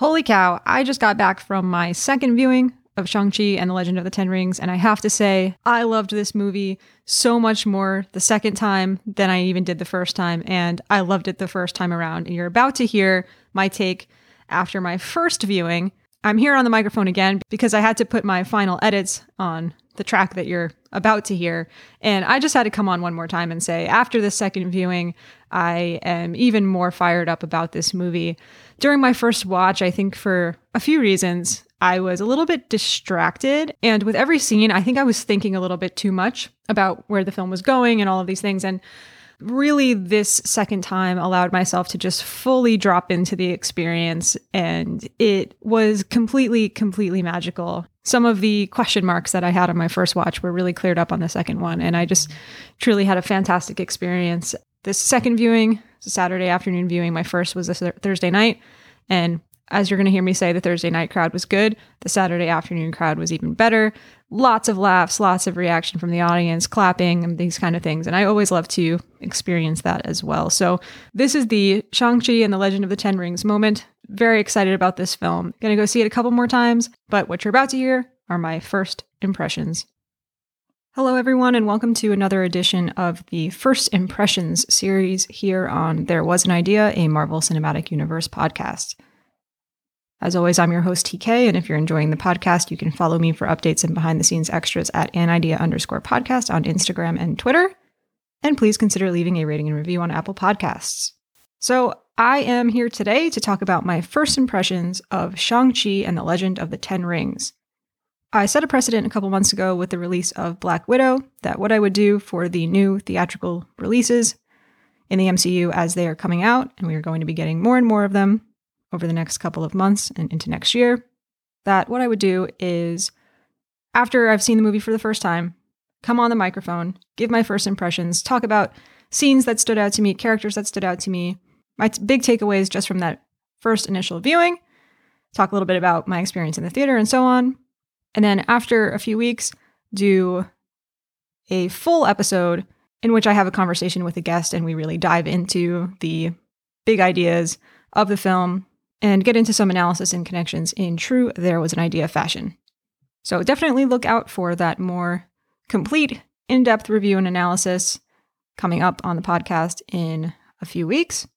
Holy cow, I just got back from my second viewing of Shang-Chi and the Legend of the Ten Rings, and I have to say, I loved this movie so much more the second time than I even did the first time, and I loved it the first time around. And you're about to hear my take after my first viewing. I'm here on the microphone again because I had to put my final edits on the track that you're about to hear. And I just had to come on one more time and say, after the second viewing, I am even more fired up about this movie. During my first watch, I think for a few reasons, I was a little bit distracted. And with every scene, I think I was thinking a little bit too much about where the film was going and all of these things. And really, this second time allowed myself to just fully drop into the experience. And it was completely, completely magical. Some of the question marks that I had on my first watch were really cleared up on the second one. And I just truly had a fantastic experience. This second viewing, Saturday afternoon viewing, my first was a Thursday night. And as you're going to hear me say, the Thursday night crowd was good. The Saturday afternoon crowd was even better. Lots of laughs, lots of reaction from the audience, clapping, and these kind of things. And I always love to experience that as well. So, this is the Shang-Chi and the Legend of the Ten Rings moment. Very excited about this film. Gonna go see it a couple more times, but what you're about to hear are my first impressions. Hello, everyone, and welcome to another edition of the First Impressions series here on There Was an Idea, a Marvel Cinematic Universe podcast. As always, I'm your host, TK, and if you're enjoying the podcast, you can follow me for updates and behind the scenes extras at an idea underscore podcast on Instagram and Twitter. And please consider leaving a rating and review on Apple Podcasts. So, I am here today to talk about my first impressions of Shang-Chi and the Legend of the Ten Rings. I set a precedent a couple months ago with the release of Black Widow that what I would do for the new theatrical releases in the MCU as they are coming out, and we are going to be getting more and more of them, over the next couple of months and into next year, that what I would do is after I've seen the movie for the first time, come on the microphone, give my first impressions, talk about scenes that stood out to me, characters that stood out to me, my t- big takeaways just from that first initial viewing, talk a little bit about my experience in the theater and so on. And then after a few weeks, do a full episode in which I have a conversation with a guest and we really dive into the big ideas of the film, and get into some analysis and connections in true There Was an Idea of fashion. So definitely look out for that more complete, in depth review and analysis coming up on the podcast in a few weeks.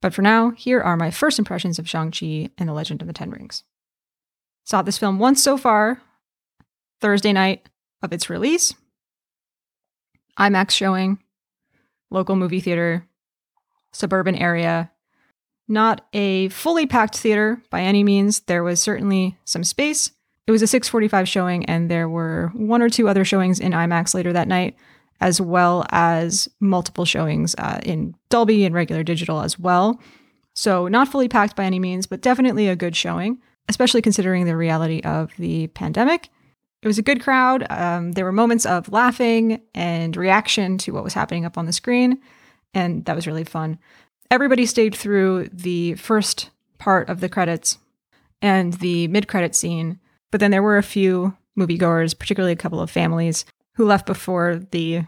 But for now, here are my first impressions of Shang-Chi and the Legend of the Ten Rings. Saw this film once so far, Thursday night of its release. IMAX showing, local movie theater, suburban area, not a fully packed theater by any means. There was certainly some space. It was a 6:45 showing and there were one or two other showings in IMAX later that night as well as multiple showings uh, in Dolby and regular digital as well. So not fully packed by any means, but definitely a good showing, especially considering the reality of the pandemic. It was a good crowd. Um, there were moments of laughing and reaction to what was happening up on the screen, and that was really fun everybody stayed through the first part of the credits and the mid credit scene, but then there were a few moviegoers, particularly a couple of families, who left before the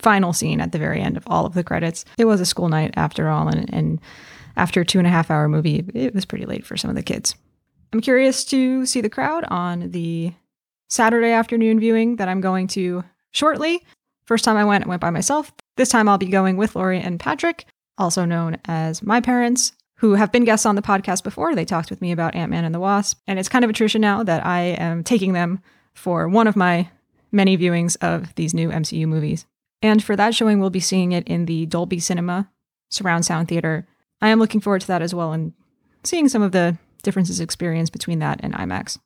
final scene at the very end of all of the credits. It was a school night after all, and, and after a two and a half hour movie, it was pretty late for some of the kids. I'm curious to see the crowd on the Saturday afternoon viewing that I'm going to shortly. First time I went, I went by myself. This time I'll be going with Lori and Patrick also known as my parents, who have been guests on the podcast before. They talked with me about Ant Man and the Wasp. And it's kind of a tradition now that I am taking them for one of my many viewings of these new MCU movies. And for that showing, we'll be seeing it in the Dolby Cinema surround sound theater. I am looking forward to that as well and seeing some of the differences experienced between that and IMAX.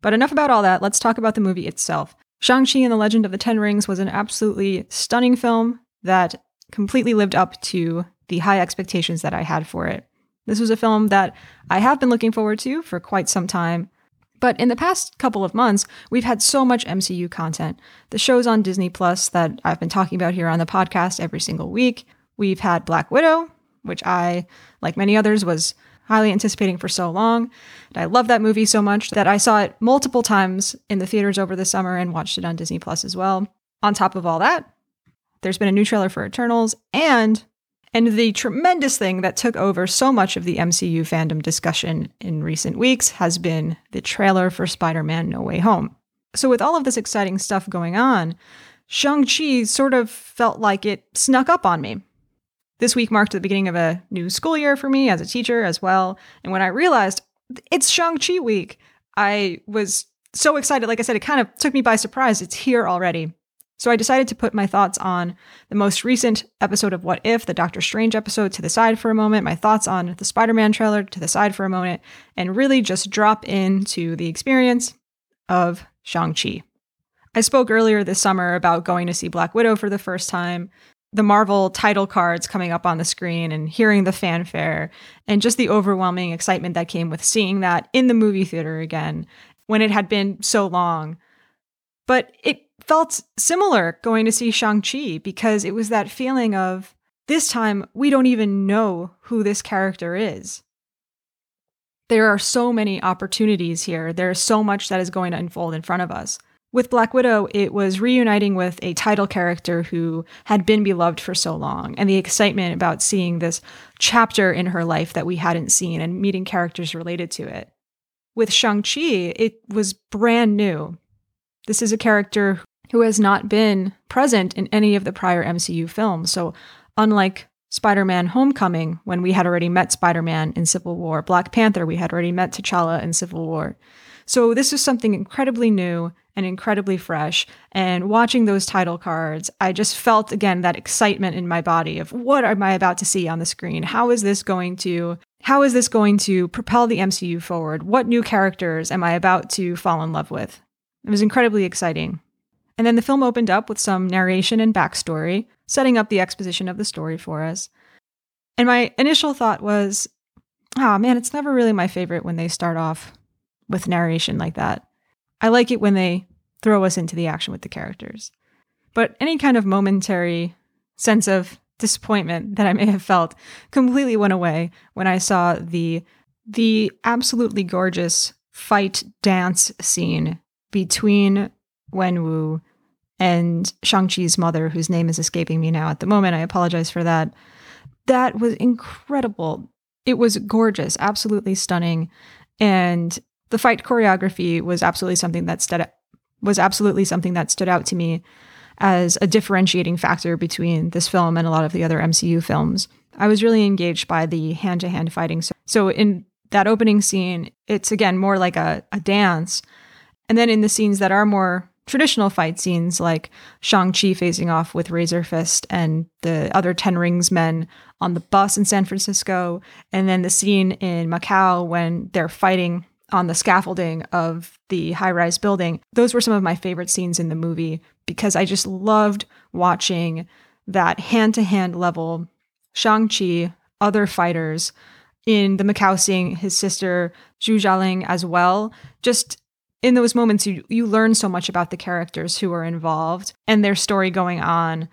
But enough about all that. Let's talk about the movie itself. Shang-Chi and the Legend of the Ten Rings was an absolutely stunning film that completely lived up to the high expectations that I had for it. This was a film that I have been looking forward to for quite some time. But in the past couple of months, we've had so much MCU content. The shows on Disney Plus that I've been talking about here on the podcast every single week. We've had Black Widow, which I, like many others, was highly anticipating for so long. And I love that movie so much that I saw it multiple times in the theaters over the summer and watched it on Disney Plus as well. On top of all that, there's been a new trailer for Eternals and And the tremendous thing that took over so much of the MCU fandom discussion in recent weeks has been the trailer for Spider Man No Way Home. So, with all of this exciting stuff going on, Shang-Chi sort of felt like it snuck up on me. This week marked the beginning of a new school year for me as a teacher as well. And when I realized it's Shang-Chi week, I was so excited. Like I said, it kind of took me by surprise. It's here already. So I decided to put my thoughts on the most recent episode of What If, the Doctor Strange episode, to the side for a moment, my thoughts on the Spider Man trailer to the side for a moment, and really just drop into the experience of Shang-Chi. I spoke earlier this summer about going to see Black Widow for the first time, the Marvel title cards coming up on the screen and hearing the fanfare, and just the overwhelming excitement that came with seeing that in the movie theater again when it had been so long. But it felt similar going to see Shang-Chi because it was that feeling of this time we don't even know who this character is. There are so many opportunities here. There's so much that is going to unfold in front of us. With Black Widow, it was reuniting with a title character who had been beloved for so long, and the excitement about seeing this chapter in her life that we hadn't seen and meeting characters related to it. With Shang-Chi, it was brand new. This is a character who has not been present in any of the prior MCU films. So, unlike Spider Man Homecoming, when we had already met Spider Man in Civil War, Black Panther, we had already met T'Challa in Civil War. So, this was something incredibly new and incredibly fresh. And watching those title cards, I just felt again that excitement in my body of what am I about to see on the screen? How is this going to how is this going to propel the MCU forward? What new characters am I about to fall in love with? It was incredibly exciting. And then the film opened up with some narration and backstory, setting up the exposition of the story for us. And my initial thought was, oh man, it's never really my favorite when they start off with narration like that. I like it when they throw us into the action with the characters. But any kind of momentary sense of disappointment that I may have felt completely went away when I saw the the absolutely gorgeous fight dance scene between Wenwu and Shang-Chi's mother, whose name is escaping me now at the moment. I apologize for that. That was incredible. It was gorgeous, absolutely stunning. And the fight choreography was absolutely something that stood was absolutely something that stood out to me as a differentiating factor between this film and a lot of the other MCU films. I was really engaged by the hand-to-hand fighting. So, so in that opening scene, it's again more like a, a dance. And then in the scenes that are more traditional fight scenes like Shang-Chi facing off with Razor Fist and the other Ten Rings men on the bus in San Francisco, and then the scene in Macau when they're fighting on the scaffolding of the high rise building. Those were some of my favorite scenes in the movie because I just loved watching that hand to hand level Shang-Chi, other fighters in the Macau seeing his sister Xu Xialing as well. Just in those moments you you learn so much about the characters who are involved and their story going on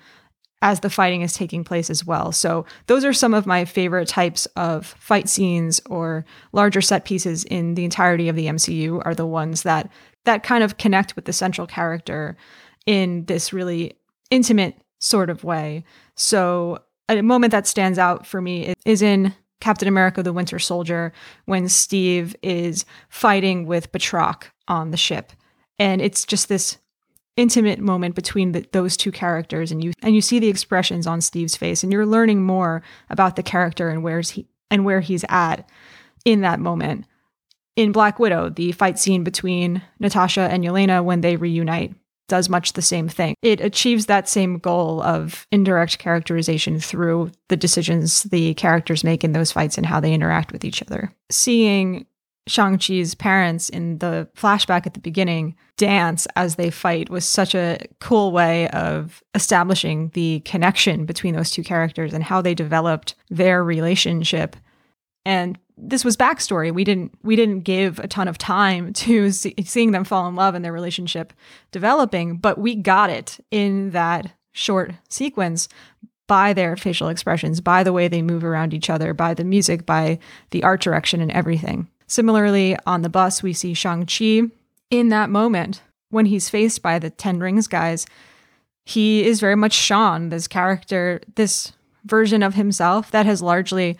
as the fighting is taking place as well. So those are some of my favorite types of fight scenes or larger set pieces in the entirety of the MCU are the ones that that kind of connect with the central character in this really intimate sort of way. So a moment that stands out for me is in Captain America the Winter Soldier when Steve is fighting with Batroc on the ship. And it's just this intimate moment between the, those two characters and you and you see the expressions on Steve's face and you're learning more about the character and where's he and where he's at in that moment. In Black Widow, the fight scene between Natasha and Yelena when they reunite does much the same thing. It achieves that same goal of indirect characterization through the decisions the characters make in those fights and how they interact with each other. Seeing Shang-Chi's parents in the flashback at the beginning dance as they fight was such a cool way of establishing the connection between those two characters and how they developed their relationship. And this was backstory. We didn't we didn't give a ton of time to see, seeing them fall in love and their relationship developing, but we got it in that short sequence by their facial expressions, by the way they move around each other, by the music, by the art direction and everything. Similarly, on the bus, we see Shang-Chi. In that moment, when he's faced by the Ten Rings guys, he is very much Sean, this character, this version of himself that has largely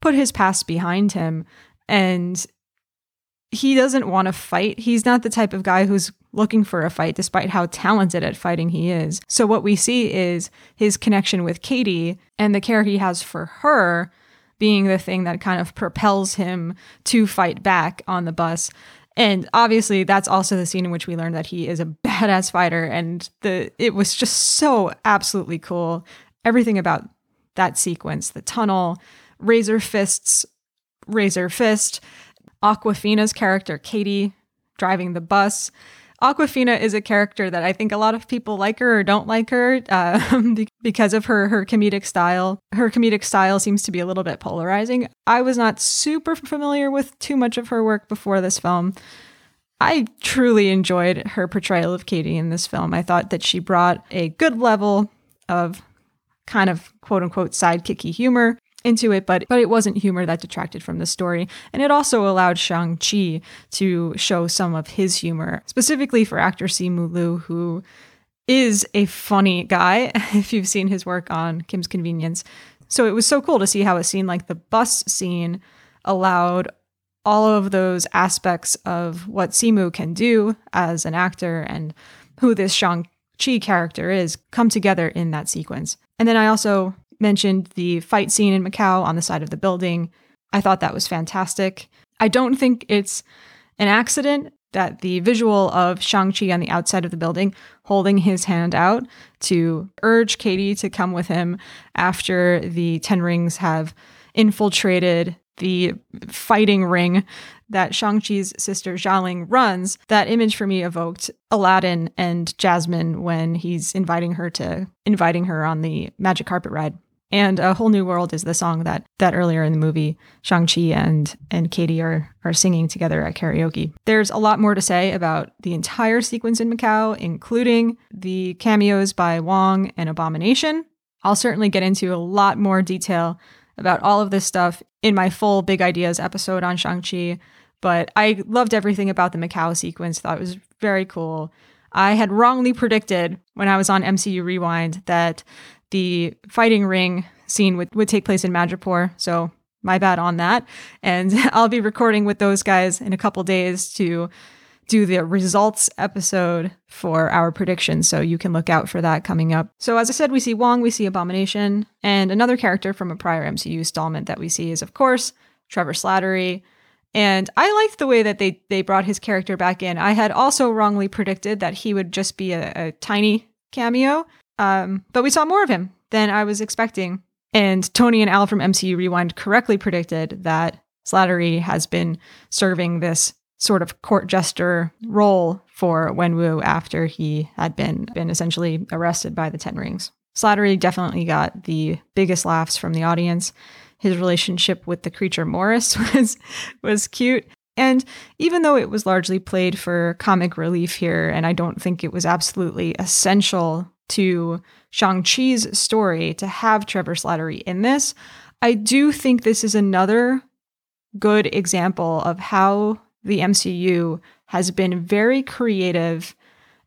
put his past behind him. And he doesn't want to fight. He's not the type of guy who's looking for a fight, despite how talented at fighting he is. So, what we see is his connection with Katie and the care he has for her being the thing that kind of propels him to fight back on the bus. And obviously, that's also the scene in which we learn that he is a badass fighter. And the it was just so absolutely cool. Everything about that sequence, the tunnel, Razor Fist's Razor Fist, Awkwafina's character, Katie, driving the bus. Awkwafina is a character that I think a lot of people like her or don't like her uh, because of her her comedic style. Her comedic style seems to be a little bit polarizing. I was not super familiar with too much of her work before this film. I truly enjoyed her portrayal of Katie in this film. I thought that she brought a good level of kind of quote unquote sidekicky humor into it, but but it wasn't humor that detracted from the story. And it also allowed Shang-Chi to show some of his humor, specifically for actor Simu Liu, who is a funny guy if you've seen his work on Kim's Convenience. So it was so cool to see how a scene like the bus scene allowed all of those aspects of what Simu can do as an actor and who this Shang-Chi character is come together in that sequence. And then I also mentioned the fight scene in Macau on the side of the building. I thought that was fantastic. I don't think it's an accident that the visual of Shang-Chi on the outside of the building holding his hand out to urge Katie to come with him after the Ten Rings have infiltrated the fighting ring that Shang-Chi's sister Xialing runs, that image for me evoked Aladdin and Jasmine when he's inviting her to inviting her on the magic carpet ride. And a whole new world is the song that that earlier in the movie Shang-Chi and and Katie are are singing together at karaoke. There's a lot more to say about the entire sequence in Macau, including the cameos by Wong and Abomination. I'll certainly get into a lot more detail about all of this stuff in my full Big Ideas episode on Shang-Chi, but I loved everything about the Macau sequence. Thought it was very cool. I had wrongly predicted when I was on MCU Rewind that the fighting ring scene would, would take place in Madripoor. So my bad on that. And I'll be recording with those guys in a couple days to do the results episode for our predictions. So you can look out for that coming up. So as I said, we see Wong, we see Abomination, and another character from a prior MCU installment that we see is, of course, Trevor Slattery. And I liked the way that they they brought his character back in. I had also wrongly predicted that he would just be a, a tiny cameo, um, but we saw more of him than I was expecting. And Tony and Al from MCU Rewind correctly predicted that Slattery has been serving this sort of court jester role for Wenwu after he had been been essentially arrested by the Ten Rings. Slattery definitely got the biggest laughs from the audience. His relationship with the creature Morris was was cute. And even though it was largely played for comic relief here, and I don't think it was absolutely essential to Shang-Chi's story to have Trevor Slattery in this, I do think this is another good example of how the MCU has been very creative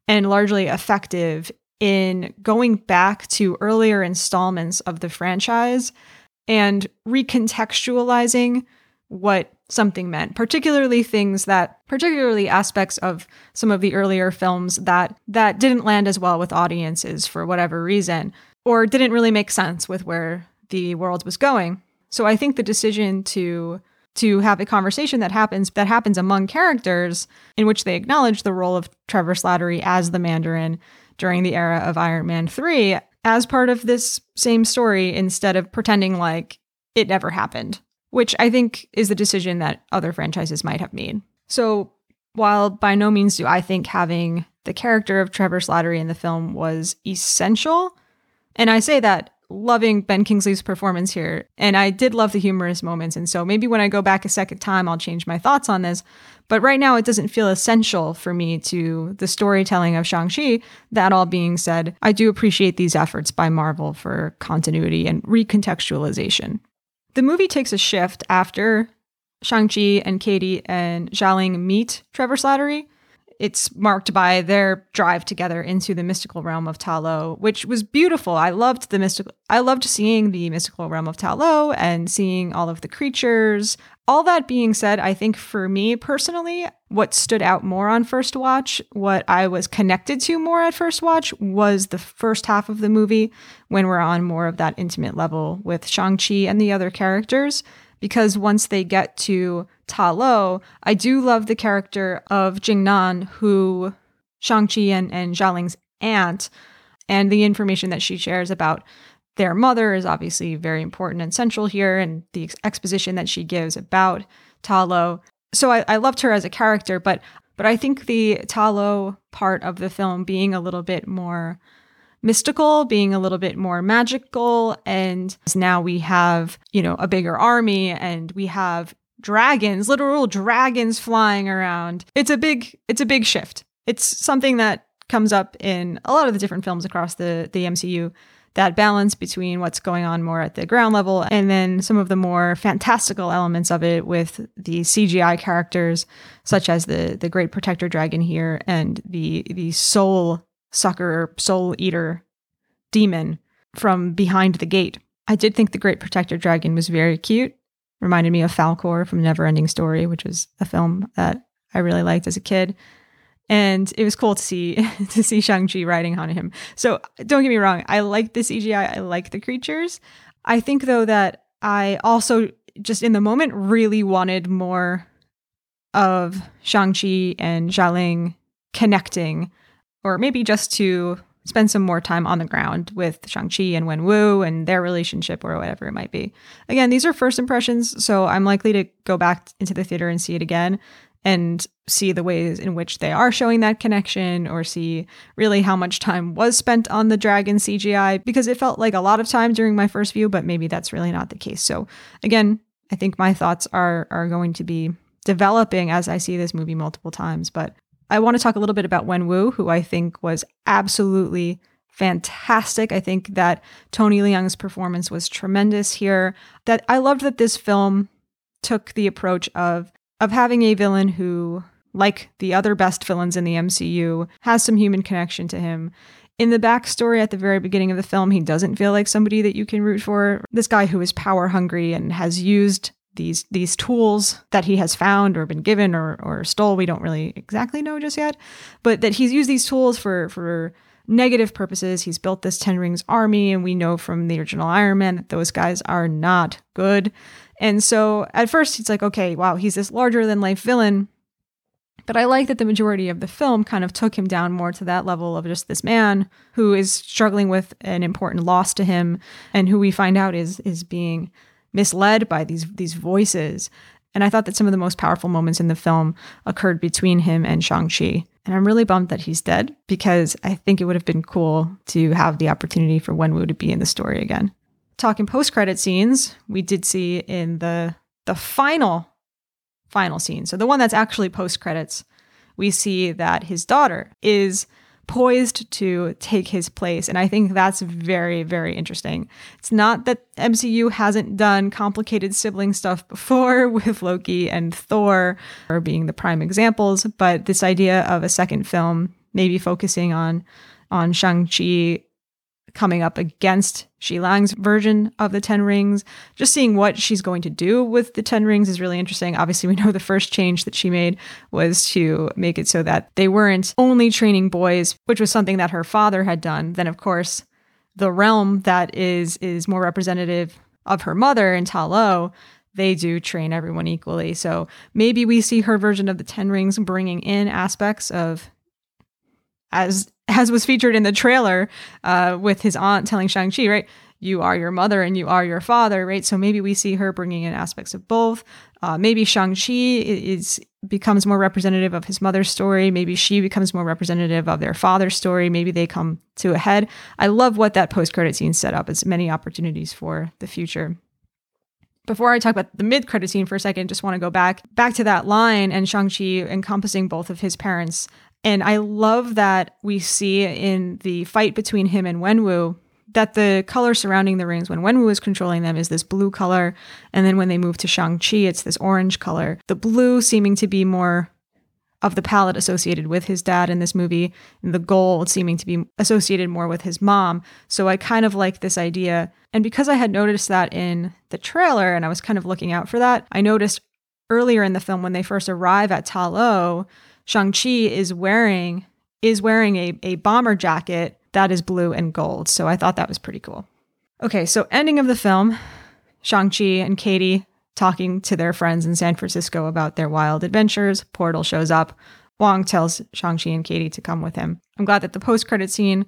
and largely effective in going back to earlier installments of the franchise and recontextualizing what something meant, particularly things that particularly aspects of some of the earlier films that that didn't land as well with audiences for whatever reason or didn't really make sense with where the world was going. So I think the decision to to have a conversation that happens that happens among characters in which they acknowledge the role of Trevor Slattery as the Mandarin during the era of Iron Man 3 as part of this same story instead of pretending like it never happened which I think is the decision that other franchises might have made. So, while by no means do I think having the character of Trevor Slattery in the film was essential, and I say that loving Ben Kingsley's performance here, and I did love the humorous moments, and so maybe when I go back a second time, I'll change my thoughts on this. But right now, it doesn't feel essential for me to the storytelling of Shang-Chi. That all being said, I do appreciate these efforts by Marvel for continuity and recontextualization. The movie takes a shift after Shang-Chi and Katie and Xialing meet Trevor Slattery. it's marked by their drive together into the mystical realm of Ta Lo, which was beautiful. I loved the mystical I loved seeing the mystical realm of Ta Lo and seeing all of the creatures. All that being said, I think for me personally, what stood out more on first watch, what I was connected to more at first watch was the first half of the movie when we're on more of that intimate level with Shang-Chi and the other characters. Because once they get to Ta Lo, I do love the character of Ying Nan, who Shang-Chi and, and Xialing's aunt, and the information that she shares about their mother is obviously very important and central here, and the exposition that she gives about Ta Lo. So I, I loved her as a character, but but I think the Ta Lo part of the film being a little bit more mystical, being a little bit more magical. And now we have, you know, a bigger army and we have dragons, literal dragons flying around. It's a big, it's a big shift. It's something that comes up in a lot of the different films across the, the MCU. That balance between what's going on more at the ground level and then some of the more fantastical elements of it with the CGI characters, such as the the Great Protector Dragon here and the the soul sucker soul eater demon from behind the gate. I did think the Great Protector Dragon was very cute. Reminded me of Falkor from Neverending Story, which was a film that I really liked as a kid. And it was cool to see to see Shang-Chi riding on him. So don't get me wrong, I like the CGI, I like the creatures. I think though that I also just in the moment really wanted more of Shang-Chi and Xialing connecting or maybe just to spend some more time on the ground with Shang-Chi and Wenwu and their relationship or whatever it might be. Again, these are first impressions, so I'm likely to go back into the theater and see it again and see the ways in which they are showing that connection or see really how much time was spent on the dragon CGI because it felt like a lot of time during my first view, but maybe that's really not the case. So again, I think my thoughts are are going to be developing as I see this movie multiple times, but I want to talk a little bit about Wenwu, who I think was absolutely fantastic. I think that Tony Leung's performance was tremendous here. That I loved that this film took the approach of of having a villain who like the other best villains in the MCU has some human connection to him. In the backstory at the very beginning of the film, he doesn't feel like somebody that you can root for. This guy who is power hungry and has used these these tools that he has found or been given or or stole we don't really exactly know just yet but that he's used these tools for for negative purposes he's built this ten rings army and we know from the original iron man that those guys are not good and so at first he's like okay wow he's this larger than life villain but I like that the majority of the film kind of took him down more to that level of just this man who is struggling with an important loss to him and who we find out is is being misled by these these voices. And I thought that some of the most powerful moments in the film occurred between him and Shang-Chi. And I'm really bummed that he's dead because I think it would have been cool to have the opportunity for Wenwu to be in the story again. Talking post-credit scenes, we did see in the the final final scene. So the one that's actually post-credits, we see that his daughter is poised to take his place. And I think that's very, very interesting. It's not that MCU hasn't done complicated sibling stuff before with Loki and Thor or being the prime examples, but this idea of a second film maybe focusing on on Shang-Chi coming up against Xialing's version of the Ten Rings. Just seeing what she's going to do with the Ten Rings is really interesting. Obviously, we know the first change that she made was to make it so that they weren't only training boys, which was something that her father had done. Then, of course, the realm that is is more representative of her mother in Ta Lo, they do train everyone equally. So maybe we see her version of the Ten Rings bringing in aspects of as as was featured in the trailer uh, with his aunt telling Shang-Chi, right? You are your mother and you are your father, right? So maybe we see her bringing in aspects of both. Uh, maybe Shang-Chi is becomes more representative of his mother's story. Maybe she becomes more representative of their father's story. Maybe they come to a head. I love what that post-credit scene set up. It's many opportunities for the future. Before I talk about the mid-credit scene for a second, just want to go back back to that line and Shang-Chi encompassing both of his parents and I love that we see in the fight between him and Wenwu that the color surrounding the rings when Wenwu is controlling them is this blue color. And then when they move to Shang-Chi, it's this orange color. The blue seeming to be more of the palette associated with his dad in this movie, and the gold seeming to be associated more with his mom. So I kind of like this idea. And because I had noticed that in the trailer and I was kind of looking out for that, I noticed earlier in the film when they first arrive at Ta Lo, Shang-Chi is wearing is wearing a, a bomber jacket that is blue and gold. So I thought that was pretty cool. Okay, so ending of the film, Shang-Chi and Katie talking to their friends in San Francisco about their wild adventures. Portal shows up. Wong tells Shang-Chi and Katie to come with him. I'm glad that the post-credit scene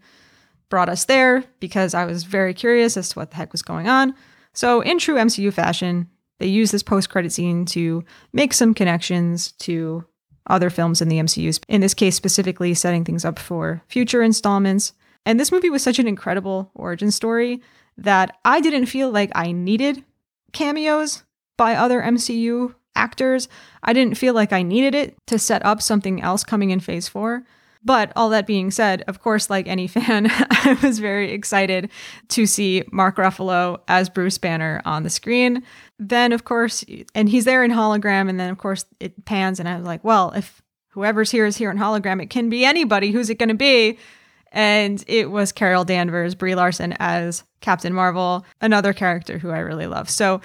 brought us there because I was very curious as to what the heck was going on. So, in true MCU fashion, they use this post-credit scene to make some connections to other films in the MCU. In this case, specifically setting things up for future installments. And this movie was such an incredible origin story that I didn't feel like I needed cameos by other MCU actors. I didn't feel like I needed it to set up something else coming in phase four. But all that being said, of course, like any fan, I was very excited to see Mark Ruffalo as Bruce Banner on the screen. Then, of course, and he's there in hologram, and then, of course, it pans, and I was like, well, if whoever's here is here in hologram, it can be anybody. Who's it going to be? And it was Carol Danvers, Brie Larson as Captain Marvel, another character who I really love. So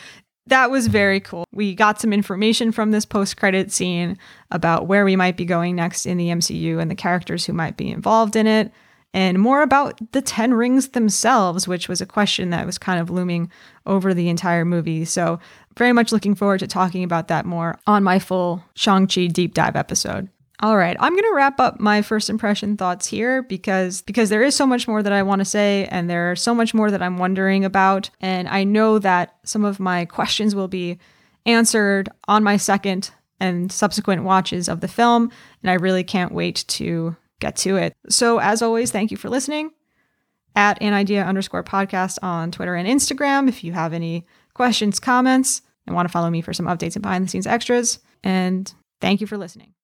that was very cool. We got some information from this post credit scene about where we might be going next in the MCU and the characters who might be involved in it, and more about the 10 rings themselves, which was a question that was kind of looming over the entire movie. So, very much looking forward to talking about that more on my full Shang-Chi deep dive episode. All right, I'm going to wrap up my first impression thoughts here because because there is so much more that I want to say and there's so much more that I'm wondering about and I know that some of my questions will be answered on my second and subsequent watches of the film and I really can't wait to get to it. So as always, thank you for listening. At an idea underscore podcast on Twitter and Instagram if you have any questions, comments, and want to follow me for some updates and behind the scenes extras. And thank you for listening.